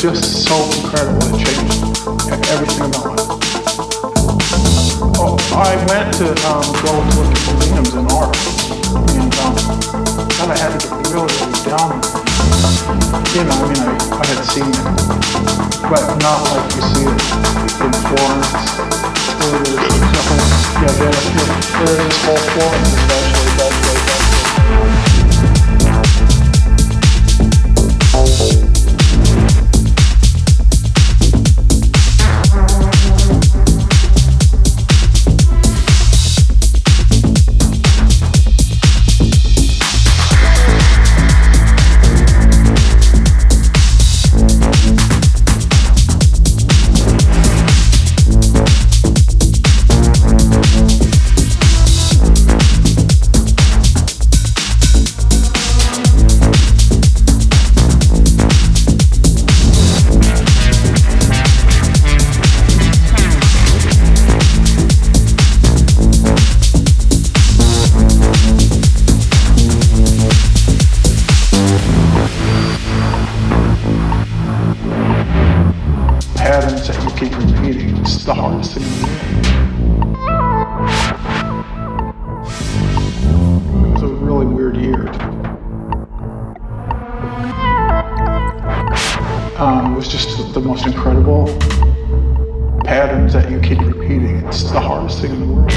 just so incredible. It changed everything about my Oh, I went to um, go to look at museums and art, and um, then I had to get really, really down. You know, I mean, I, I had seen it, but not like you see it in Florence. Nothing, yeah, there, yeah, there is whole Florence, especially, especially, It was a really weird year. Um, it was just the most incredible patterns that you keep repeating. It's the hardest thing in the world.